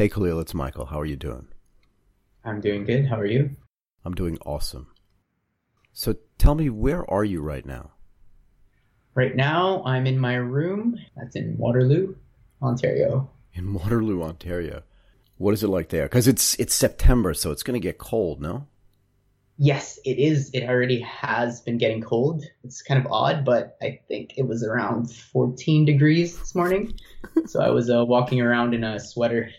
Hey, Kalil, it's Michael. How are you doing? I'm doing good. How are you? I'm doing awesome. So tell me, where are you right now? Right now, I'm in my room. That's in Waterloo, Ontario. In Waterloo, Ontario. What is it like there? Because it's it's September, so it's going to get cold, no? Yes, it is. It already has been getting cold. It's kind of odd, but I think it was around 14 degrees this morning. so I was uh, walking around in a sweater.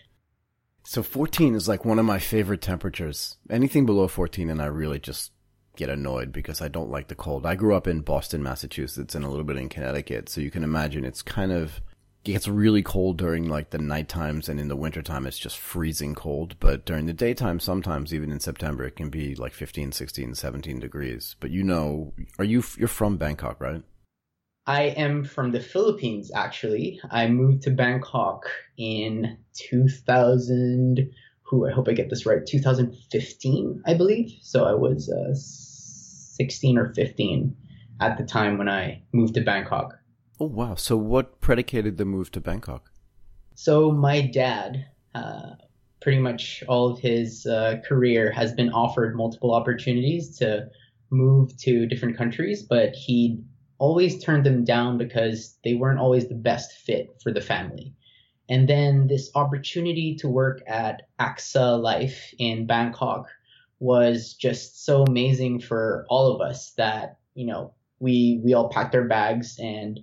So 14 is like one of my favorite temperatures. Anything below 14 and I really just get annoyed because I don't like the cold. I grew up in Boston, Massachusetts and a little bit in Connecticut, so you can imagine it's kind of it gets really cold during like the night times and in the wintertime it's just freezing cold but during the daytime sometimes even in september it can be like 15 16 17 degrees but you know are you you're from bangkok right i am from the philippines actually i moved to bangkok in 2000 who i hope i get this right 2015 i believe so i was uh, 16 or 15 at the time when i moved to bangkok Oh, wow. So, what predicated the move to Bangkok? So, my dad, uh, pretty much all of his uh, career, has been offered multiple opportunities to move to different countries, but he always turned them down because they weren't always the best fit for the family. And then this opportunity to work at AXA Life in Bangkok was just so amazing for all of us that, you know, we we all packed our bags and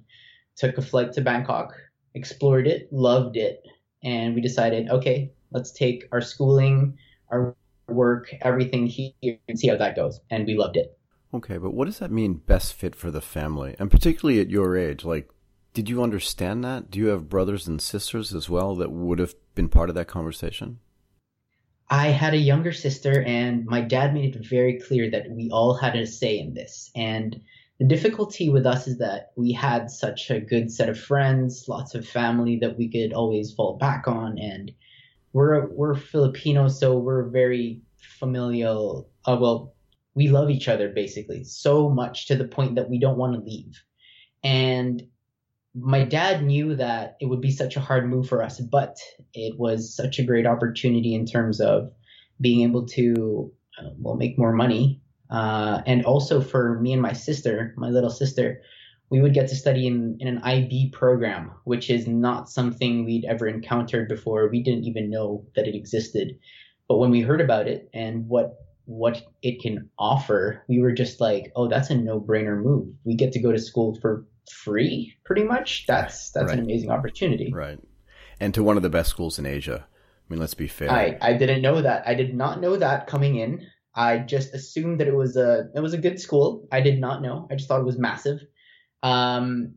took a flight to Bangkok, explored it, loved it, and we decided, okay, let's take our schooling, our work, everything here, and see how that goes. And we loved it. Okay, but what does that mean, best fit for the family? And particularly at your age, like, did you understand that? Do you have brothers and sisters as well that would have been part of that conversation? I had a younger sister, and my dad made it very clear that we all had a say in this. And the difficulty with us is that we had such a good set of friends, lots of family that we could always fall back on, and we're we're Filipino, so we're very familial. Uh, well, we love each other basically so much to the point that we don't want to leave. And my dad knew that it would be such a hard move for us, but it was such a great opportunity in terms of being able to uh, well make more money uh, and also for me and my sister, my little sister, we would get to study in, in an IB program, which is not something we'd ever encountered before. We didn't even know that it existed. But when we heard about it and what what it can offer, we were just like, oh, that's a no-brainer move. We get to go to school for free, pretty much. That's that's right. an amazing opportunity. Right. And to one of the best schools in Asia. I mean, let's be fair. I, I didn't know that. I did not know that coming in. I just assumed that it was a it was a good school. I did not know. I just thought it was massive. Um,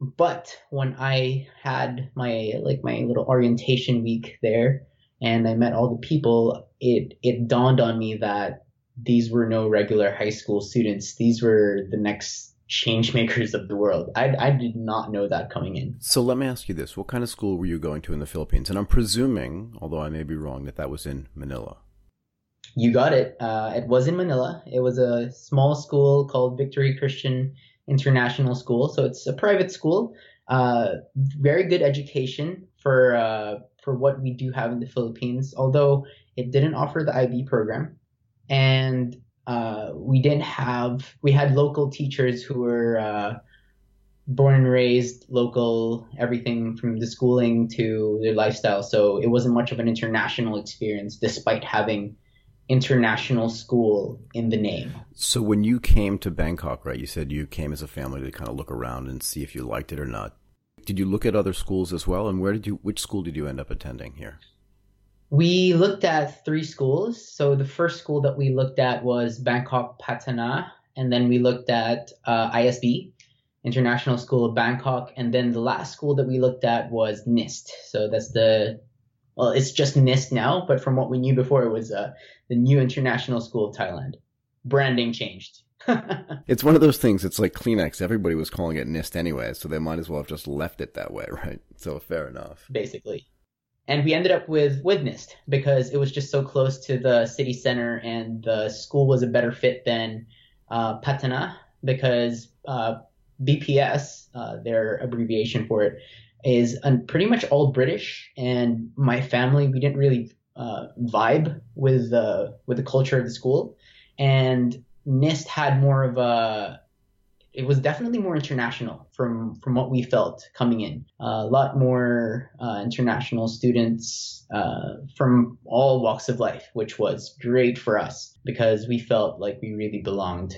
but when I had my like my little orientation week there, and I met all the people, it it dawned on me that these were no regular high school students. These were the next change makers of the world. I, I did not know that coming in. So let me ask you this: What kind of school were you going to in the Philippines? And I'm presuming, although I may be wrong, that that was in Manila. You got it. Uh, it was in Manila. It was a small school called Victory Christian International School. So it's a private school. Uh, very good education for uh, for what we do have in the Philippines. Although it didn't offer the IB program, and uh, we didn't have we had local teachers who were uh, born and raised local, everything from the schooling to their lifestyle. So it wasn't much of an international experience, despite having international school in the name. So when you came to Bangkok, right, you said you came as a family to kind of look around and see if you liked it or not. Did you look at other schools as well? And where did you, which school did you end up attending here? We looked at three schools. So the first school that we looked at was Bangkok Patana, and then we looked at uh, ISB, International School of Bangkok, and then the last school that we looked at was NIST. So that's the well, it's just NIST now, but from what we knew before, it was uh, the New International School of Thailand. Branding changed. it's one of those things. It's like Kleenex. Everybody was calling it NIST anyway, so they might as well have just left it that way, right? So fair enough. Basically. And we ended up with with NIST because it was just so close to the city center, and the school was a better fit than uh, Patana because uh, BPS, uh, their abbreviation for it, is uh, pretty much all British, and my family we didn't really uh, vibe with the with the culture of the school, and NIST had more of a it was definitely more international from from what we felt coming in. Uh, a lot more uh, international students uh, from all walks of life, which was great for us because we felt like we really belonged.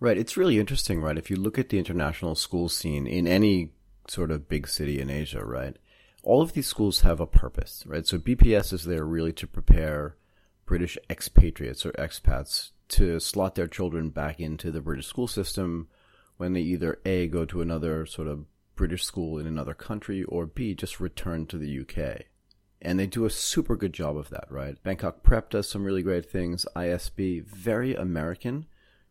Right. It's really interesting, right? If you look at the international school scene in any sort of big city in Asia, right? All of these schools have a purpose, right? So BPS is there really to prepare British expatriates or expats to slot their children back into the British school system when they either A, go to another sort of British school in another country, or B, just return to the UK. And they do a super good job of that, right? Bangkok Prep does some really great things. ISB, very American,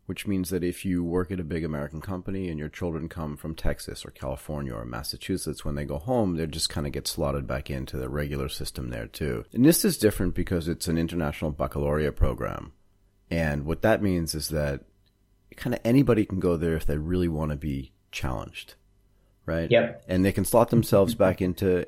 which means that if you work at a big American company and your children come from Texas or California or Massachusetts, when they go home, they just kind of get slotted back into the regular system there too. And this is different because it's an international baccalaureate program. And what that means is that kind of anybody can go there if they really want to be challenged, right? Yep. And they can slot themselves back into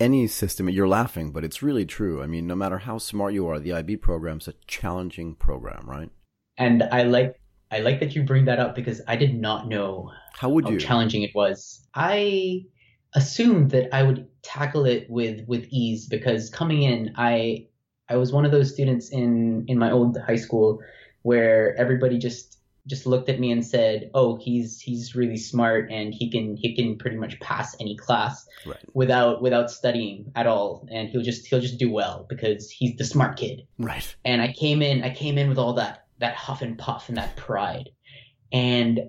any system. You're laughing, but it's really true. I mean, no matter how smart you are, the IB program's a challenging program, right? And I like I like that you bring that up because I did not know how would how you challenging it was. I assumed that I would tackle it with with ease because coming in, I I was one of those students in in my old high school where everybody just just looked at me and said, "Oh, he's he's really smart and he can he can pretty much pass any class right. without without studying at all, and he'll just he'll just do well because he's the smart kid." Right. And I came in I came in with all that that huff and puff and that pride, and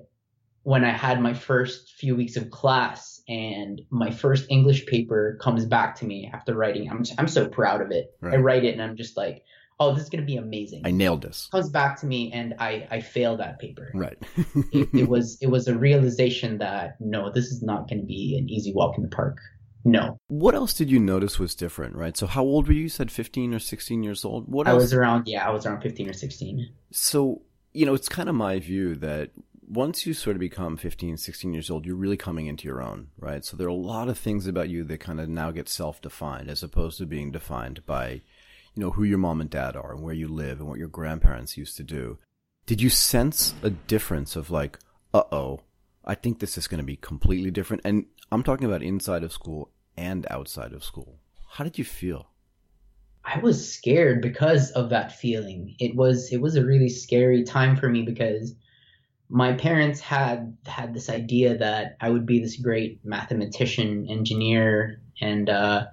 when I had my first few weeks of class and my first English paper comes back to me after writing, I'm I'm so proud of it. Right. I write it and I'm just like, oh, this is gonna be amazing. I nailed this. comes back to me and I I failed that paper. Right. It, it was it was a realization that no, this is not gonna be an easy walk in the park. No, what else did you notice was different, right? So how old were you? You said 15 or 16 years old. What I else? was around yeah, I was around 15 or 16. So, you know, it's kind of my view that once you sort of become 15, 16 years old, you're really coming into your own, right? So there are a lot of things about you that kind of now get self-defined as opposed to being defined by, you know, who your mom and dad are and where you live and what your grandparents used to do. Did you sense a difference of like, uh-oh, I think this is going to be completely different? And I'm talking about inside of school and outside of school. How did you feel? I was scared because of that feeling. It was it was a really scary time for me because my parents had had this idea that I would be this great mathematician, engineer, and uh,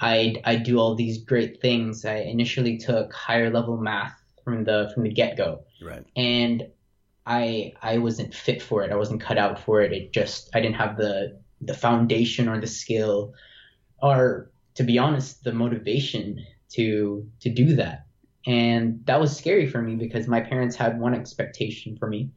I'd I'd do all these great things. I initially took higher level math from the from the get go, Right. and I I wasn't fit for it. I wasn't cut out for it. It just I didn't have the the foundation or the skill, or to be honest, the motivation to to do that. And that was scary for me because my parents had one expectation for me.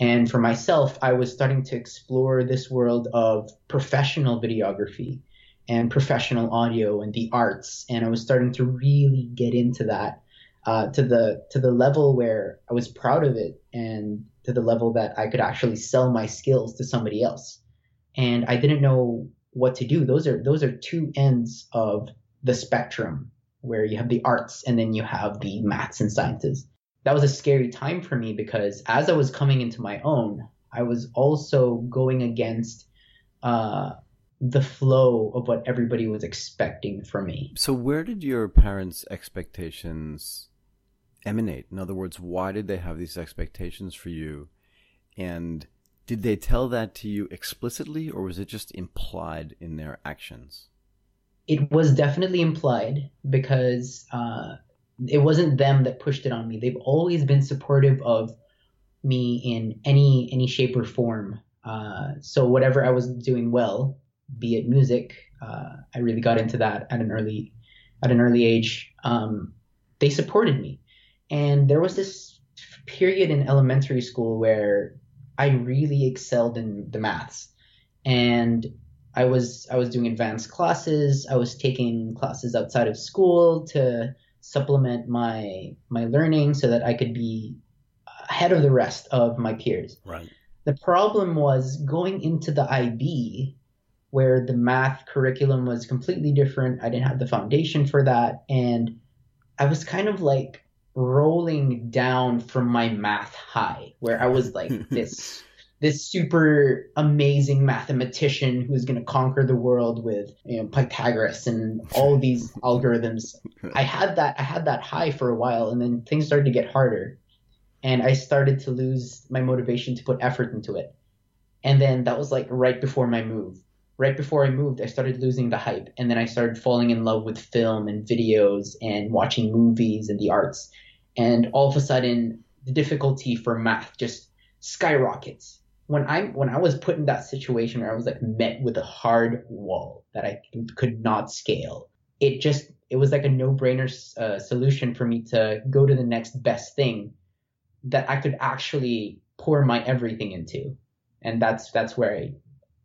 And for myself, I was starting to explore this world of professional videography and professional audio and the arts. And I was starting to really get into that uh, to the to the level where I was proud of it and to the level that I could actually sell my skills to somebody else. And I didn't know what to do. Those are those are two ends of the spectrum where you have the arts and then you have the maths and sciences that was a scary time for me because as I was coming into my own, I was also going against uh, the flow of what everybody was expecting from me. So, where did your parents' expectations emanate? In other words, why did they have these expectations for you? And did they tell that to you explicitly, or was it just implied in their actions? It was definitely implied because uh, it wasn't them that pushed it on me. They've always been supportive of me in any any shape or form. Uh, so whatever I was doing well, be it music, uh, I really got into that at an early at an early age. Um, they supported me, and there was this period in elementary school where I really excelled in the maths, and I was I was doing advanced classes. I was taking classes outside of school to supplement my my learning so that I could be ahead of the rest of my peers. Right. The problem was going into the IB, where the math curriculum was completely different. I didn't have the foundation for that. And I was kind of like rolling down from my math high, where I was like this this super amazing mathematician who's going to conquer the world with you know, Pythagoras and all these algorithms. I had that I had that high for a while, and then things started to get harder, and I started to lose my motivation to put effort into it. And then that was like right before my move. Right before I moved, I started losing the hype, and then I started falling in love with film and videos and watching movies and the arts. And all of a sudden, the difficulty for math just skyrockets when I when I was put in that situation where I was like met with a hard wall that I could not scale, it just it was like a no brainer uh, solution for me to go to the next best thing that I could actually pour my everything into, and that's that's where I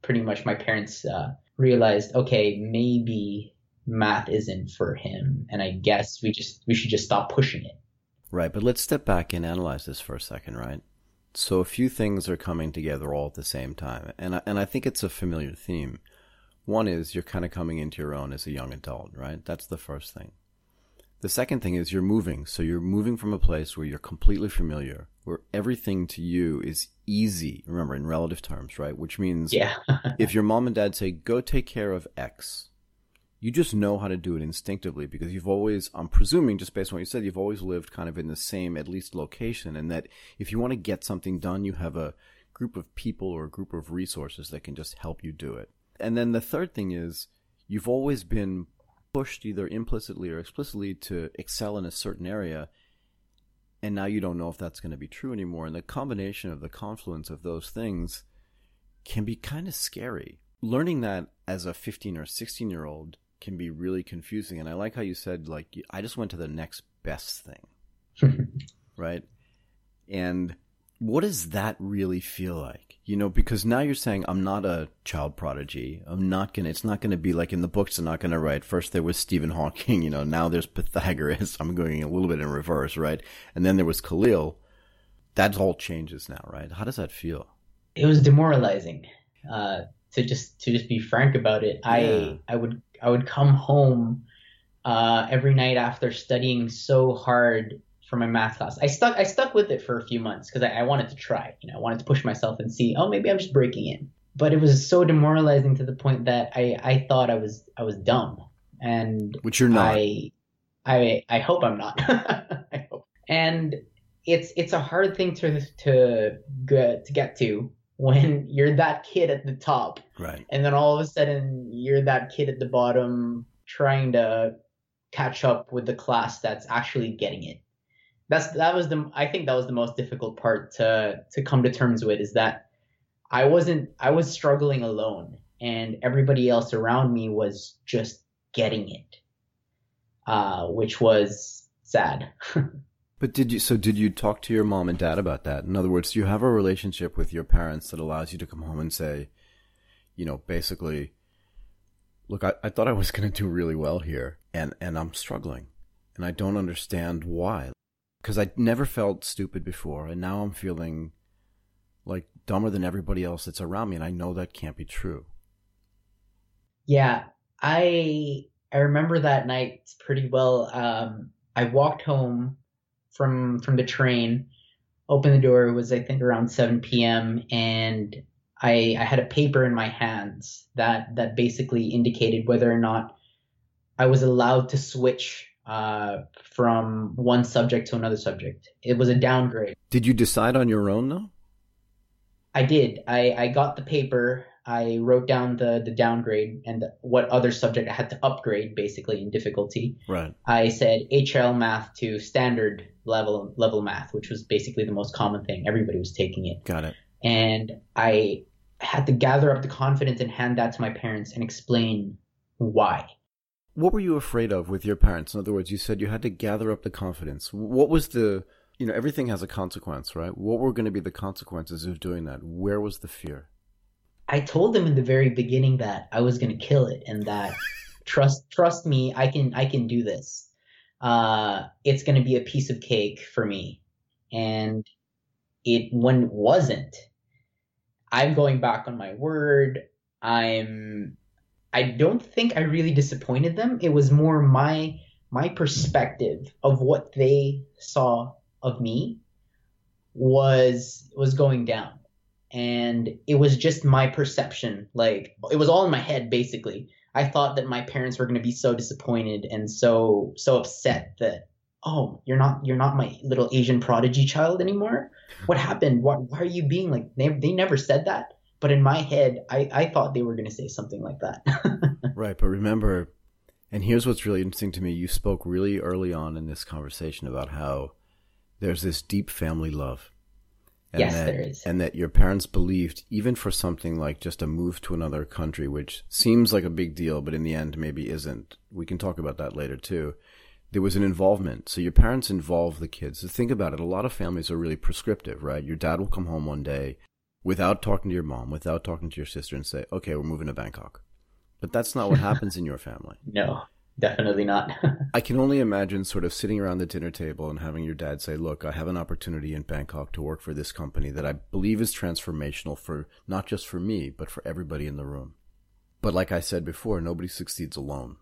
pretty much my parents uh, realized okay maybe math isn't for him, and I guess we just we should just stop pushing it. Right, but let's step back and analyze this for a second, right? So a few things are coming together all at the same time, and I, and I think it's a familiar theme. One is you're kind of coming into your own as a young adult, right? That's the first thing. The second thing is you're moving. So you're moving from a place where you're completely familiar, where everything to you is easy. Remember, in relative terms, right? Which means yeah. if your mom and dad say, go take care of X, you just know how to do it instinctively because you've always, I'm presuming, just based on what you said, you've always lived kind of in the same, at least, location. And that if you want to get something done, you have a group of people or a group of resources that can just help you do it. And then the third thing is you've always been pushed either implicitly or explicitly to excel in a certain area. And now you don't know if that's going to be true anymore. And the combination of the confluence of those things can be kind of scary. Learning that as a 15 or 16 year old can be really confusing. And I like how you said, like, I just went to the next best thing. right? And what does that really feel like? You know, because now you're saying, I'm not a child prodigy. I'm not going to, it's not going to be like in the books, I'm not going to write, first there was Stephen Hawking, you know, now there's Pythagoras. I'm going a little bit in reverse, right? And then there was Kalil. That all changes now, right? How does that feel? It was demoralizing. Uh, to just to just be frank about it, yeah. I I would I would come home uh, every night after studying so hard for my math class. I stuck I stuck with it for a few months because I, I, wanted to try. You know, I wanted to push myself and see. Oh, maybe I'm just breaking in. But it was so demoralizing to the point that I I thought I was I was dumb. And which you're not. I I I hope I'm not. I hope. And it's it's a hard thing to to get to get to when you're that kid at the top. Right. And then all of a sudden you're that kid at the bottom trying to catch up with the class that's actually getting it. That's that was the I think that was the most difficult part to to come to terms with is that I wasn't I was struggling alone and everybody else around me was just getting it. Uh, which was sad. But did you so did you talk to your mom and dad about that? In other words, do you have a relationship with your parents that allows you to come home and say, you know, basically, look, I, I thought I was gonna do really well here and, and I'm struggling. And I don't understand why. Because I never felt stupid before, and now I'm feeling like dumber than everybody else that's around me, and I know that can't be true. Yeah, I I remember that night pretty well. Um, I walked home from from the train. Opened the door. It was I think around 7 p.m. and I I had a paper in my hands that that basically indicated whether or not I was allowed to switch uh, from one subject to another subject. It was a downgrade. Did you decide on your own though? I did. I, I got the paper I wrote down the the downgrade and what other subject I had to upgrade basically in difficulty. Right. I said HL math to standard level level math, which was basically the most common thing. Everybody was taking it. Got it. And I had to gather up the confidence and hand that to my parents and explain why. What were you afraid of with your parents? In other words, you said you had to gather up the confidence. What was the you know, everything has a consequence, right? What were going to be the consequences of doing that? Where was the fear? I told them in the very beginning that I was going to kill it and that trust trust me, I can I can do this. Uh, it's going to be a piece of cake for me, and it when wasn't. I'm going back on my word. I'm I don't think I really disappointed them. It was more my my perspective of what they saw of me was was going down. And it was just my perception. Like it was all in my head basically. I thought that my parents were going to be so disappointed and so so upset that oh, you're not you're not my little Asian prodigy child anymore. What happened? Why, why are you being like they they never said that? But in my head, I, I thought they were going to say something like that. right. But remember, and here's what's really interesting to me you spoke really early on in this conversation about how there's this deep family love. And yes, that, there is. And that your parents believed, even for something like just a move to another country, which seems like a big deal, but in the end maybe isn't. We can talk about that later too. There was an involvement. So your parents involve the kids. So think about it. A lot of families are really prescriptive, right? Your dad will come home one day without talking to your mom, without talking to your sister, and say, okay, we're moving to Bangkok. But that's not what happens in your family. No, definitely not. I can only imagine sort of sitting around the dinner table and having your dad say, look, I have an opportunity in Bangkok to work for this company that I believe is transformational for not just for me, but for everybody in the room. But like I said before, nobody succeeds alone.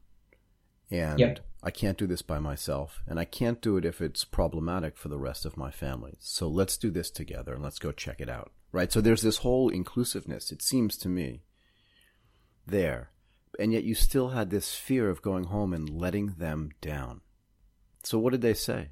And yep. I can't do this by myself, and I can't do it if it's problematic for the rest of my family. So let's do this together and let's go check it out right? So there's this whole inclusiveness, it seems to me, there. And yet you still had this fear of going home and letting them down. So what did they say?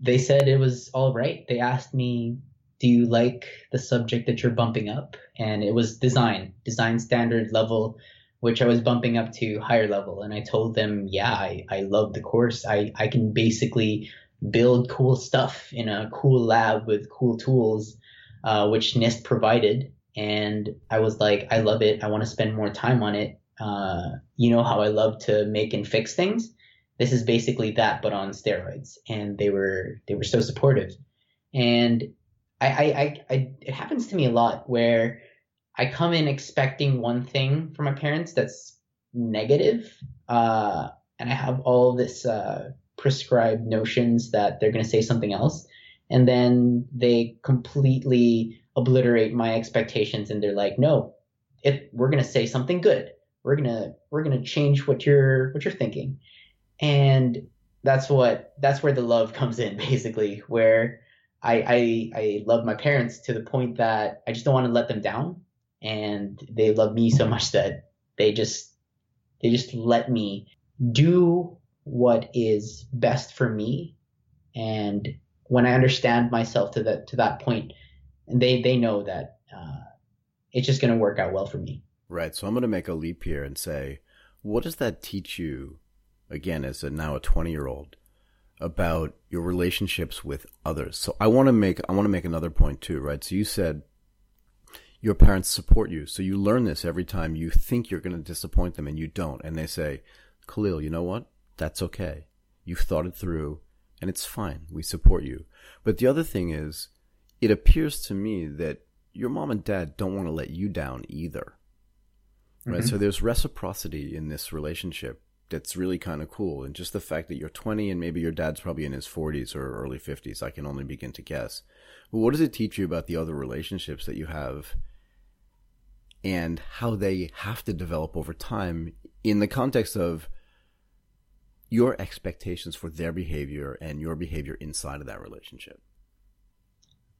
They said it was all right. They asked me, Do you like the subject that you're bumping up? And it was design, design standard level, which I was bumping up to higher level. And I told them, Yeah, I, I love the course. I, I can basically build cool stuff in a cool lab with cool tools uh, which NIST provided. And I was like, I love it. I want to spend more time on it. Uh, you know how I love to make and fix things. This is basically that, but on steroids. And they were they were so supportive. And I, I, I, I it happens to me a lot where I come in expecting one thing from my parents that's negative, uh, and I have all this uh, prescribed notions that they're going to say something else and then they completely obliterate my expectations and they're like no if we're going to say something good we're to we're to change what you're what you're thinking. And that's what that's where the love comes in basically where I, I I love my parents to the point that I just don't want to let them down. And they love me so much that they just they just let me do what is best for me. And when I understand myself to that to that point, they they know that uh, it's just going to work out well for me. Right. So I'm going to make a leap here and say, what does that teach you? Again, as a now a 20 year old, about your relationships with others. So I want to make I want to make another point too, right? So you said your parents support you. So you learn this every time you think you're going to disappoint them and you don't. And they say, Kalil, you know what? That's okay. You've thought it through and it's fine. We support you. But the other thing is, it appears to me that your mom and dad don't want to let you down either. Right? Mm-hmm. So there's reciprocity in this relationship that's really kind of cool. And just the fact that you're 20 and maybe your dad's probably in his 40s or early 50s, I can only begin to guess. But what does it teach you about the other relationships that you have and how they have to develop over time in the context of your expectations for their behavior and your behavior inside of that relationship?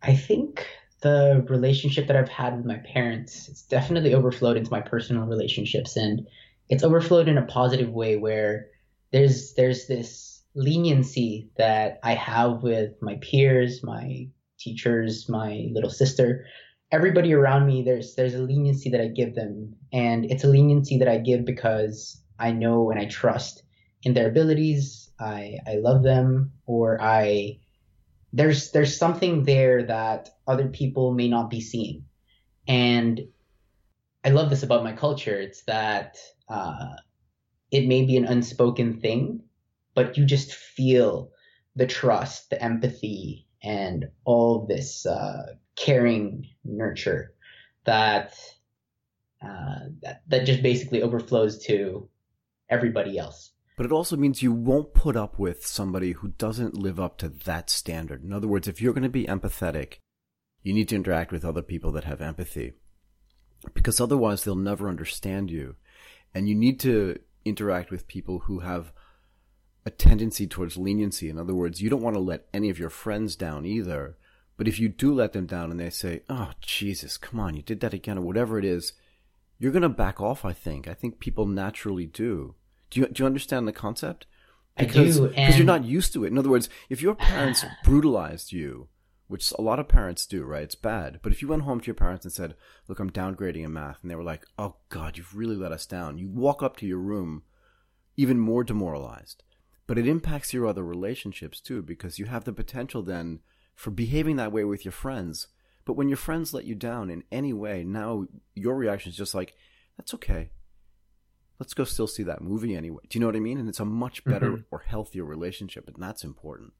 I think the relationship that I've had with my parents, it's definitely overflowed into my personal relationships and it's overflowed in a positive way where there's there's this leniency that I have with my peers, my teachers, my little sister, everybody around me there's there's a leniency that I give them and it's a leniency that I give because I know and I trust in their abilities. I I love them, or I there's there's something there that other people may not be seeing, and I love this about my culture. It's that uh, it may be an unspoken thing, but you just feel the trust, the empathy, and all this uh, caring nurture that uh, that that just basically overflows to everybody else but it also means you won't put up with somebody who doesn't live up to that standard. In other words, if you're going to be empathetic, you need to interact with other people that have empathy. because otherwise they'll never understand you. And you need to interact with people who have a tendency towards leniency. In other words, you don't want to let any of your friends down either. But if you do let them down and they say, oh, Jesus, come on, you did that again, or whatever it is, you're going to back off, I think. I think people naturally do. Do you, do you understand the concept? Because, I do. Because you're not used to it. In other words, if your parents ah. brutalized you, which a lot of parents do, right? It's bad. But if you went home to your parents and said, look, I'm downgrading in math, and they were like, oh, God, you've really let us down, you walk up to your room even more demoralized. But it impacts your other relationships too, because you have the potential then for behaving that way with your friends. But when your friends let you down in any way, now your reaction is just like, that's okay. Let's go still see that movie anyway. Do you know what I mean? And it's a much better mm-hmm. or healthier relationship, and that's important.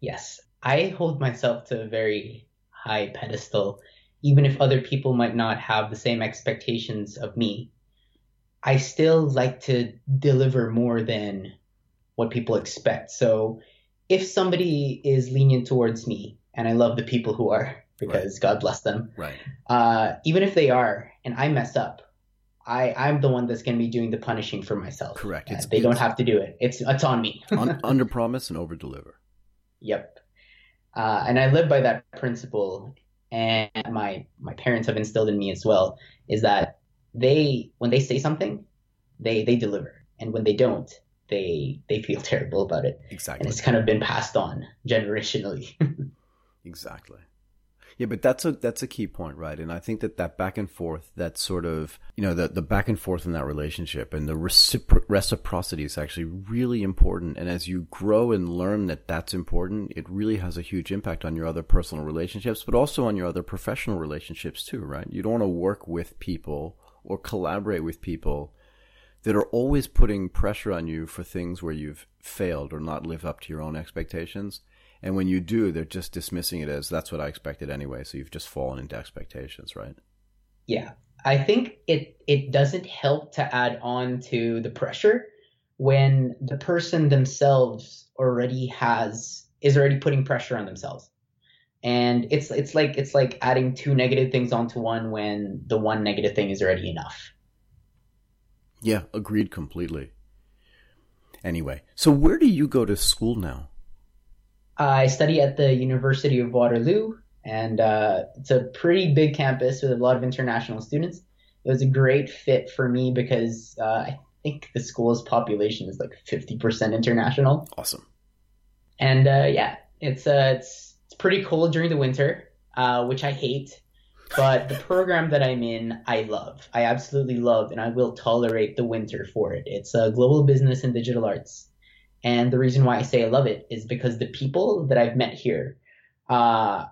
Yes. I hold myself to a very high pedestal, even if other people might not have the same expectations of me. I still like to deliver more than what people expect. So if somebody is lenient towards me, and I love the people who are because right. God bless them. Right. Uh, even if they are, and I mess up, I I'm the one that's going to be doing the punishing for myself. Correct. Uh, they don't have to do it. It's it's on me. un, under promise and over deliver. Yep. Uh, and I live by that principle, and my my parents have instilled in me as well. Is that they when they say something, they they deliver, and when they don't, they they feel terrible about it. Exactly. And it's kind of been passed on generationally. exactly. Yeah, but that's a that's a key point, right? And I think that that back and forth, that sort of you know the the back and forth in that relationship and the recipro- reciprocity is actually really important. And as you grow and learn that that's important, it really has a huge impact on your other personal relationships, but also on your other professional relationships too, right? You don't want to work with people or collaborate with people that are always putting pressure on you for things where you've failed or not lived up to your own expectations and when you do, they're just dismissing it as that's what I expected anyway. So you've just fallen into expectations, right? Yeah. I think it it doesn't help to add on to the pressure when the person themselves already has is already putting pressure on themselves. And it's it's like it's like adding two negative things onto one when the one negative thing is already enough. Yeah, agreed completely. Anyway, so where do you go to school now? I study at the University of Waterloo, and uh, it's a pretty big campus with a lot of international students. It was a great fit for me because uh, I think the school's population is like 50% international. Awesome. And uh, yeah, it's uh, it's it's pretty cold during the winter, uh, which I hate. But the program that I'm in, I love. I absolutely love, and I will tolerate the winter for it. It's a global business and digital arts. And the reason why I say I love it is because the people that I've met here, uh,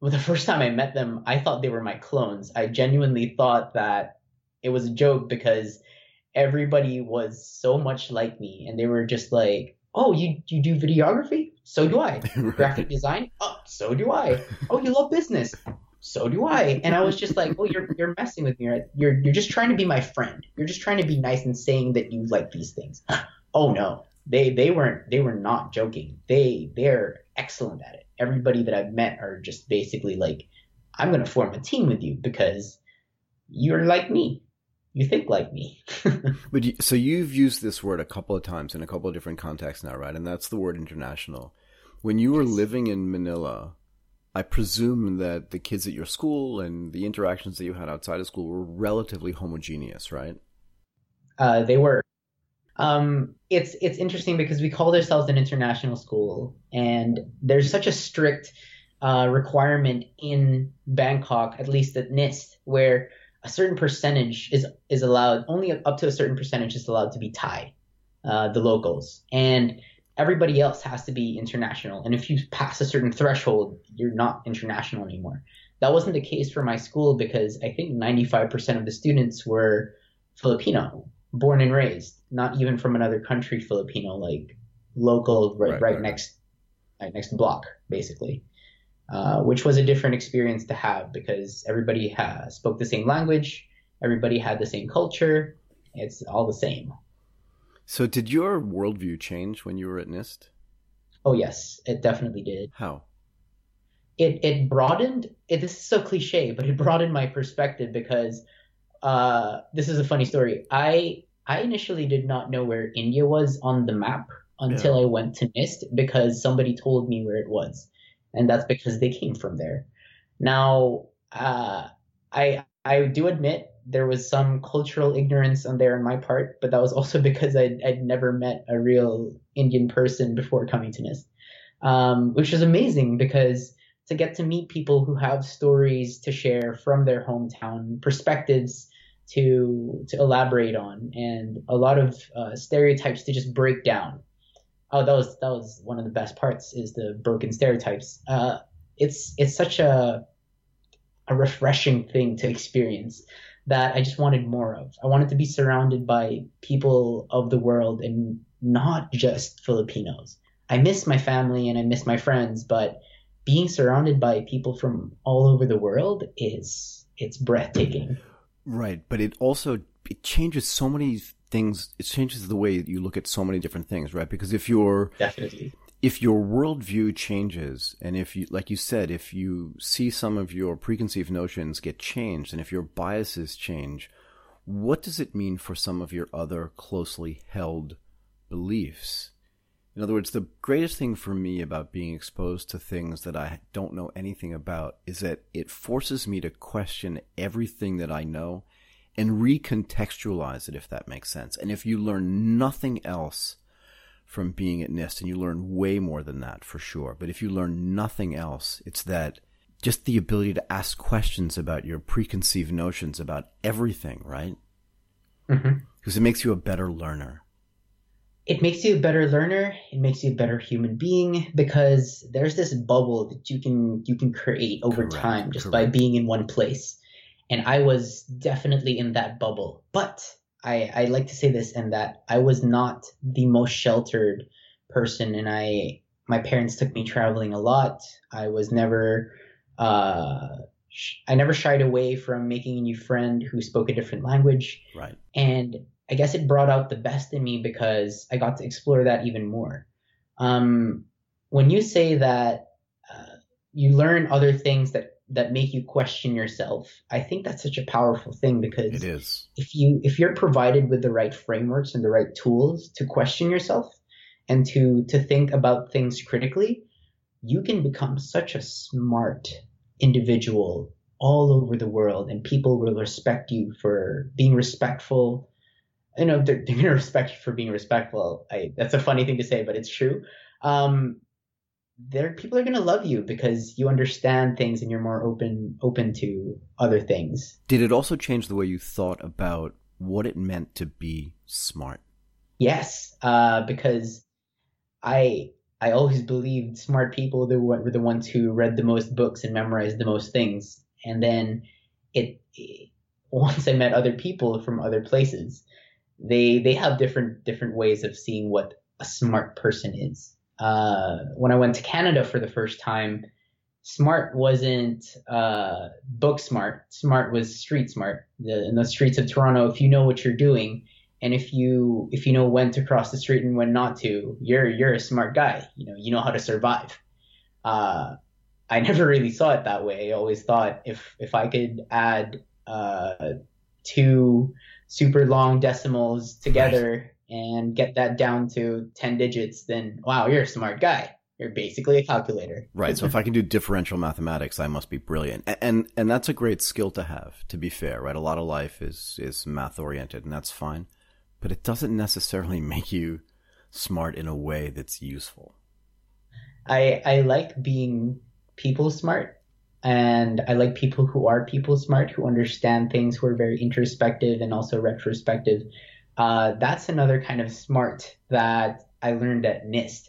well, the first time I met them, I thought they were my clones. I genuinely thought that it was a joke because everybody was so much like me, and they were just like, "Oh, you you do videography? So do I. right. Graphic design? Oh, so do I. Oh, you love business? So do I." And I was just like, "Oh, you're you're messing with me. Right? You're you're just trying to be my friend. You're just trying to be nice and saying that you like these things." oh no, they they weren't they were not joking. They they're excellent at it. Everybody that I've met are just basically like, I'm gonna form a team with you because you're like me. You think like me. but you, so you've used this word a couple of times in a couple of different contexts now, right? And that's the word international. When you were yes. living in Manila, I presume that the kids at your school and the interactions that you had outside of school were relatively homogeneous, right? Uh, they were um, it's it's interesting because we call ourselves an international school, and there's such a strict uh, requirement in Bangkok, at least at NIST, where a certain percentage is is allowed. Only up to a certain percentage is allowed to be Thai, uh, the locals, and everybody else has to be international. And if you pass a certain threshold, you're not international anymore. That wasn't the case for my school because I think 95% of the students were Filipino born and raised, not even from another country, Filipino, like local, right, right, right, right. next, right next block, basically. Uh, which was a different experience to have because everybody ha- spoke the same language, everybody had the same culture. It's all the same. So, did your worldview change when you were at NIST? Oh yes, it definitely did. How? it it broadened. It, this is so cliche, but it broadened my perspective because uh, this is a funny story. I I initially did not know where India was on the map until yeah. I went to NIST because somebody told me where it was, and that's because they came from there. Now, uh, I I do admit there was some cultural ignorance on there on my part, but that was also because I'd, I'd never met a real Indian person before coming to NIST, um, which was amazing because to get to meet people who have stories to share from their hometown, perspectives to to elaborate on, and a lot of uh, stereotypes to just break down. Oh, that was that was one of the best parts is the broken stereotypes. Uh, it's it's such a a refreshing thing to experience that I just wanted more of. I wanted to be surrounded by people of the world and not just Filipinos. I miss my family and I miss my friends, but being surrounded by people from all over the world is it's breathtaking. Right, but it also it changes so many things. It changes the way you look at so many different things, right? Because if you're definitely if your worldview changes, and if you, like you said, if you see some of your preconceived notions get changed, and if your biases change, what does it mean for some of your other closely held beliefs? In other words, the greatest thing for me about being exposed to things that I don't know anything about is that it forces me to question everything that I know and recontextualize it, if that makes sense. And if you learn nothing else from being at NIST, and you learn way more than that for sure, but if you learn nothing else, it's that just the ability to ask questions about your preconceived notions about everything, right? Mm-hmm. Because it makes you a better learner it makes you a better learner it makes you a better human being because there's this bubble that you can you can create over correct, time just correct. by being in one place and i was definitely in that bubble but i i like to say this and that i was not the most sheltered person and i my parents took me traveling a lot i was never uh I never shied away from making a new friend who spoke a different language. Right. And I guess it brought out the best in me because I got to explore that even more. Um, when you say that uh, you learn other things that that make you question yourself, I think that's such a powerful thing because it is. If you if you're provided with the right frameworks and the right tools to question yourself and to to think about things critically, you can become such a smart individual all over the world and people will respect you for being respectful you know they're, they're gonna respect you for being respectful. I that's a funny thing to say, but it's true. Um, there people are gonna love you because you understand things and you're more open open to other things. Did it also change the way you thought about what it meant to be smart? Yes, uh, because I I always believed smart people were the ones who read the most books and memorized the most things, and then it, it once I met other people from other places, they they have different different ways of seeing what a smart person is. Uh, when I went to Canada for the first time, smart wasn't uh, book smart. Smart was street smart. The, in the streets of Toronto, if you know what you're doing, and if you if you know when to cross the street and when not to, you're you're a smart guy. You know you know how to survive. Uh, I never really saw it that way. I always thought if if I could add uh, two super long decimals together and get that down to 10 digits, then wow, you're a smart guy. You're basically a calculator. Right. So if I can do differential mathematics, I must be brilliant. And, and and that's a great skill to have, to be fair, right? A lot of life is is math oriented and that's fine. But it doesn't necessarily make you smart in a way that's useful. I I like being people smart and I like people who are people smart, who understand things, who are very introspective and also retrospective. Uh, that's another kind of smart that I learned at NIST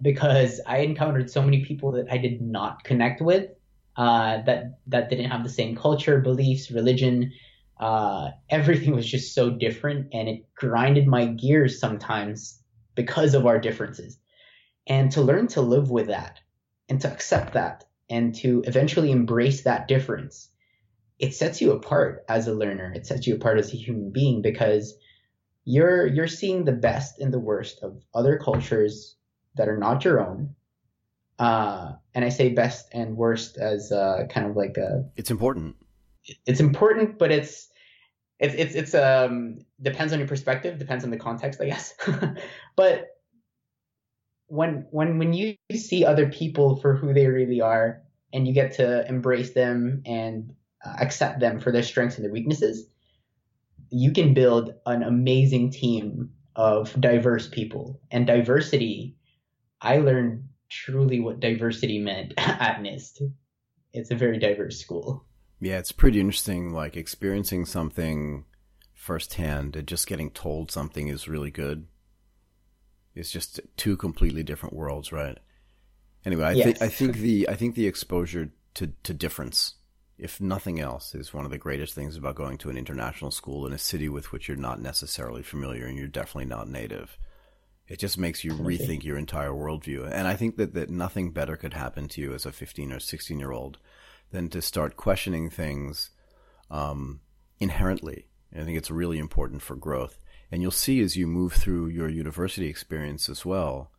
because I encountered so many people that I did not connect with, uh, that that didn't have the same culture, beliefs, religion. Uh, everything was just so different, and it grinded my gears sometimes because of our differences. And to learn to live with that and to accept that and to eventually embrace that difference, it sets you apart as a learner. It sets you apart as a human being because you're you're seeing the best and the worst of other cultures that are not your own. Uh, and I say best and worst as uh, kind of like a. It's important. It's important, but it's it's it's it's um depends on your perspective, depends on the context, I guess. but when when when you see other people for who they really are, and you get to embrace them and uh, accept them for their strengths and their weaknesses, you can build an amazing team of diverse people. And diversity, I learned truly what diversity meant at NIST. It's a very diverse school. Yeah, it's pretty interesting, like experiencing something firsthand and just getting told something is really good. It's just two completely different worlds, right? Anyway, I yes. think I think the I think the exposure to, to difference, if nothing else, is one of the greatest things about going to an international school in a city with which you're not necessarily familiar and you're definitely not native. It just makes you rethink your entire worldview. And I think that, that nothing better could happen to you as a 15 or 16 year old than to start questioning things um, inherently. And I think it's really important for growth. And you'll see as you move through your university experience as well,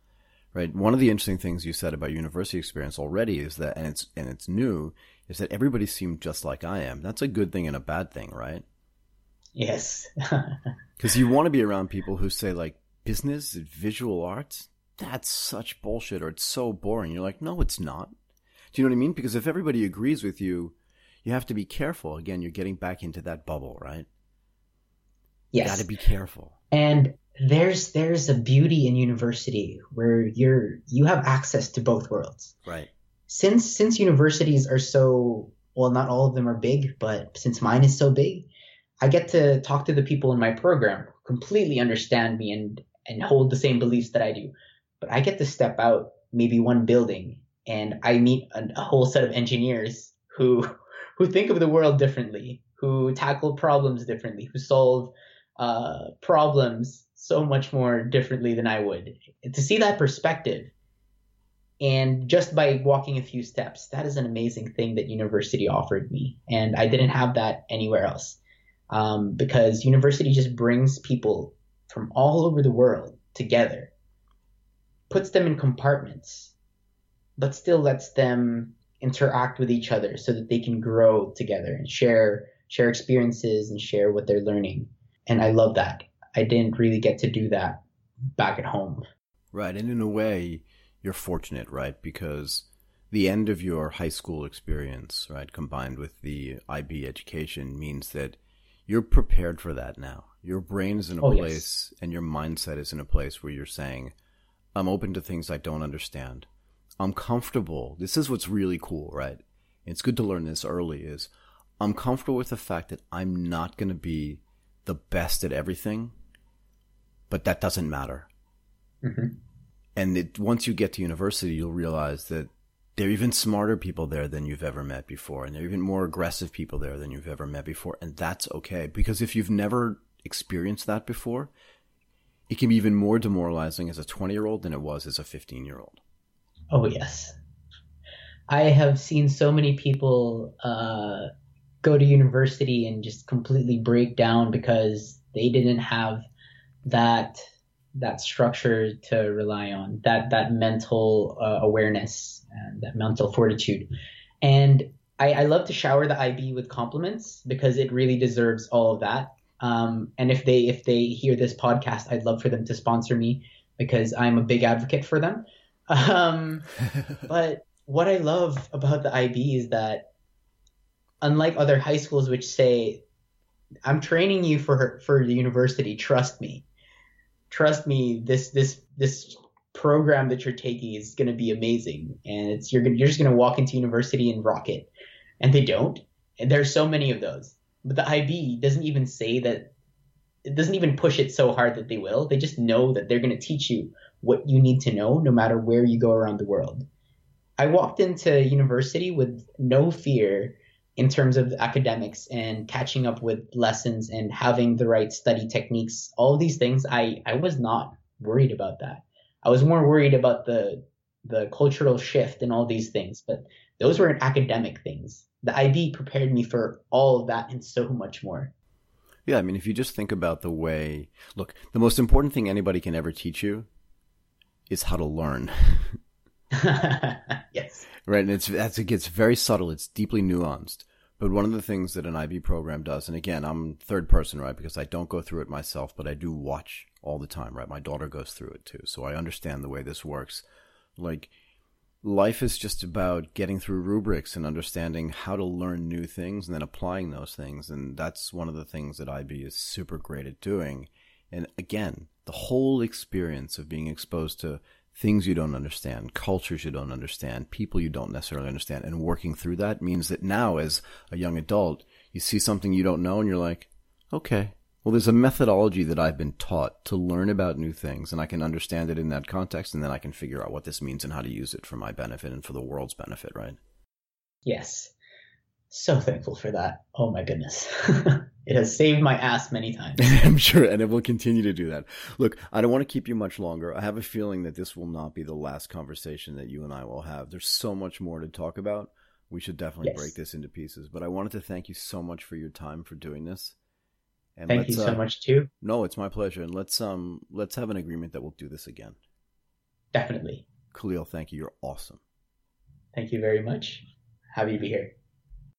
right? One of the interesting things you said about university experience already is that, and it's and it's new, is that everybody seemed just like I am. That's a good thing and a bad thing, right? Yes. Because you want to be around people who say like business, visual arts, that's such bullshit, or it's so boring. You're like, no, it's not. Do you know what I mean? Because if everybody agrees with you, you have to be careful. Again, you're getting back into that bubble, right? Yes. You got to be careful. And there's there's a beauty in university where you're you have access to both worlds. Right. Since since universities are so well, not all of them are big, but since mine is so big, I get to talk to the people in my program who completely understand me and and hold the same beliefs that I do. But I get to step out maybe one building and I meet a, a whole set of engineers who who think of the world differently, who tackle problems differently, who solve uh, problems so much more differently than I would. To see that perspective, and just by walking a few steps, that is an amazing thing that university offered me, and I didn't have that anywhere else. Um, because university just brings people from all over the world together, puts them in compartments, but still lets them interact with each other so that they can grow together and share share experiences and share what they're learning. And I love that. I didn't really get to do that back at home. Right. And in a way, you're fortunate, right? Because the end of your high school experience, right, combined with the IB education means that you're prepared for that now. Your brain is in a oh, place yes. and your mindset is in a place where you're saying, I'm open to things I don't understand. I'm comfortable. This is what's really cool, right? It's good to learn this early is I'm comfortable with the fact that I'm not going to be the best at everything, but that doesn't matter. Mm-hmm. And it, once you get to university, you'll realize that there are even smarter people there than you've ever met before, and there are even more aggressive people there than you've ever met before, and that's okay because if you've never experienced that before, it can be even more demoralizing as a 20 year old than it was as a 15 year old. Oh, yes. I have seen so many people uh, go to university and just completely break down because they didn't have that that structure to rely on that that mental uh, awareness and that mental fortitude and I, I love to shower the ib with compliments because it really deserves all of that um, and if they if they hear this podcast, I'd love for them to sponsor me because I'm a big advocate for them. Um, but what I love about the IB is that unlike other high schools which say I'm training you for for the university, trust me. Trust me, this this this program that you're taking is going to be amazing and it's you're you're just going to walk into university and rock it. And they don't. And there's so many of those. But the IB doesn't even say that it doesn't even push it so hard that they will. They just know that they're going to teach you what you need to know no matter where you go around the world. I walked into university with no fear in terms of academics and catching up with lessons and having the right study techniques. All these things, I, I was not worried about that. I was more worried about the the cultural shift and all these things, but those were academic things the IB prepared me for all of that and so much more. Yeah, I mean, if you just think about the way, look, the most important thing anybody can ever teach you is how to learn. yes. Right, and it's that's it gets very subtle. It's deeply nuanced. But one of the things that an IB program does, and again, I'm third person, right? Because I don't go through it myself, but I do watch all the time, right? My daughter goes through it too, so I understand the way this works. Like, life is just about getting through rubrics and understanding how to learn new things and then applying those things. And that's one of the things that IB is super great at doing. And again, the whole experience of being exposed to things you don't understand, cultures you don't understand, people you don't necessarily understand, and working through that means that now, as a young adult, you see something you don't know and you're like, okay, well, there's a methodology that I've been taught to learn about new things, and I can understand it in that context, and then I can figure out what this means and how to use it for my benefit and for the world's benefit, right? Yes. So thankful for that. Oh my goodness. it has saved my ass many times. I'm sure, and it will continue to do that. Look, I don't want to keep you much longer. I have a feeling that this will not be the last conversation that you and I will have. There's so much more to talk about. We should definitely yes. break this into pieces. But I wanted to thank you so much for your time for doing this. And thank you so uh, much too. No, it's my pleasure. And let's um let's have an agreement that we'll do this again. Definitely. Kalil, thank you. You're awesome. Thank you very much. Happy to be here.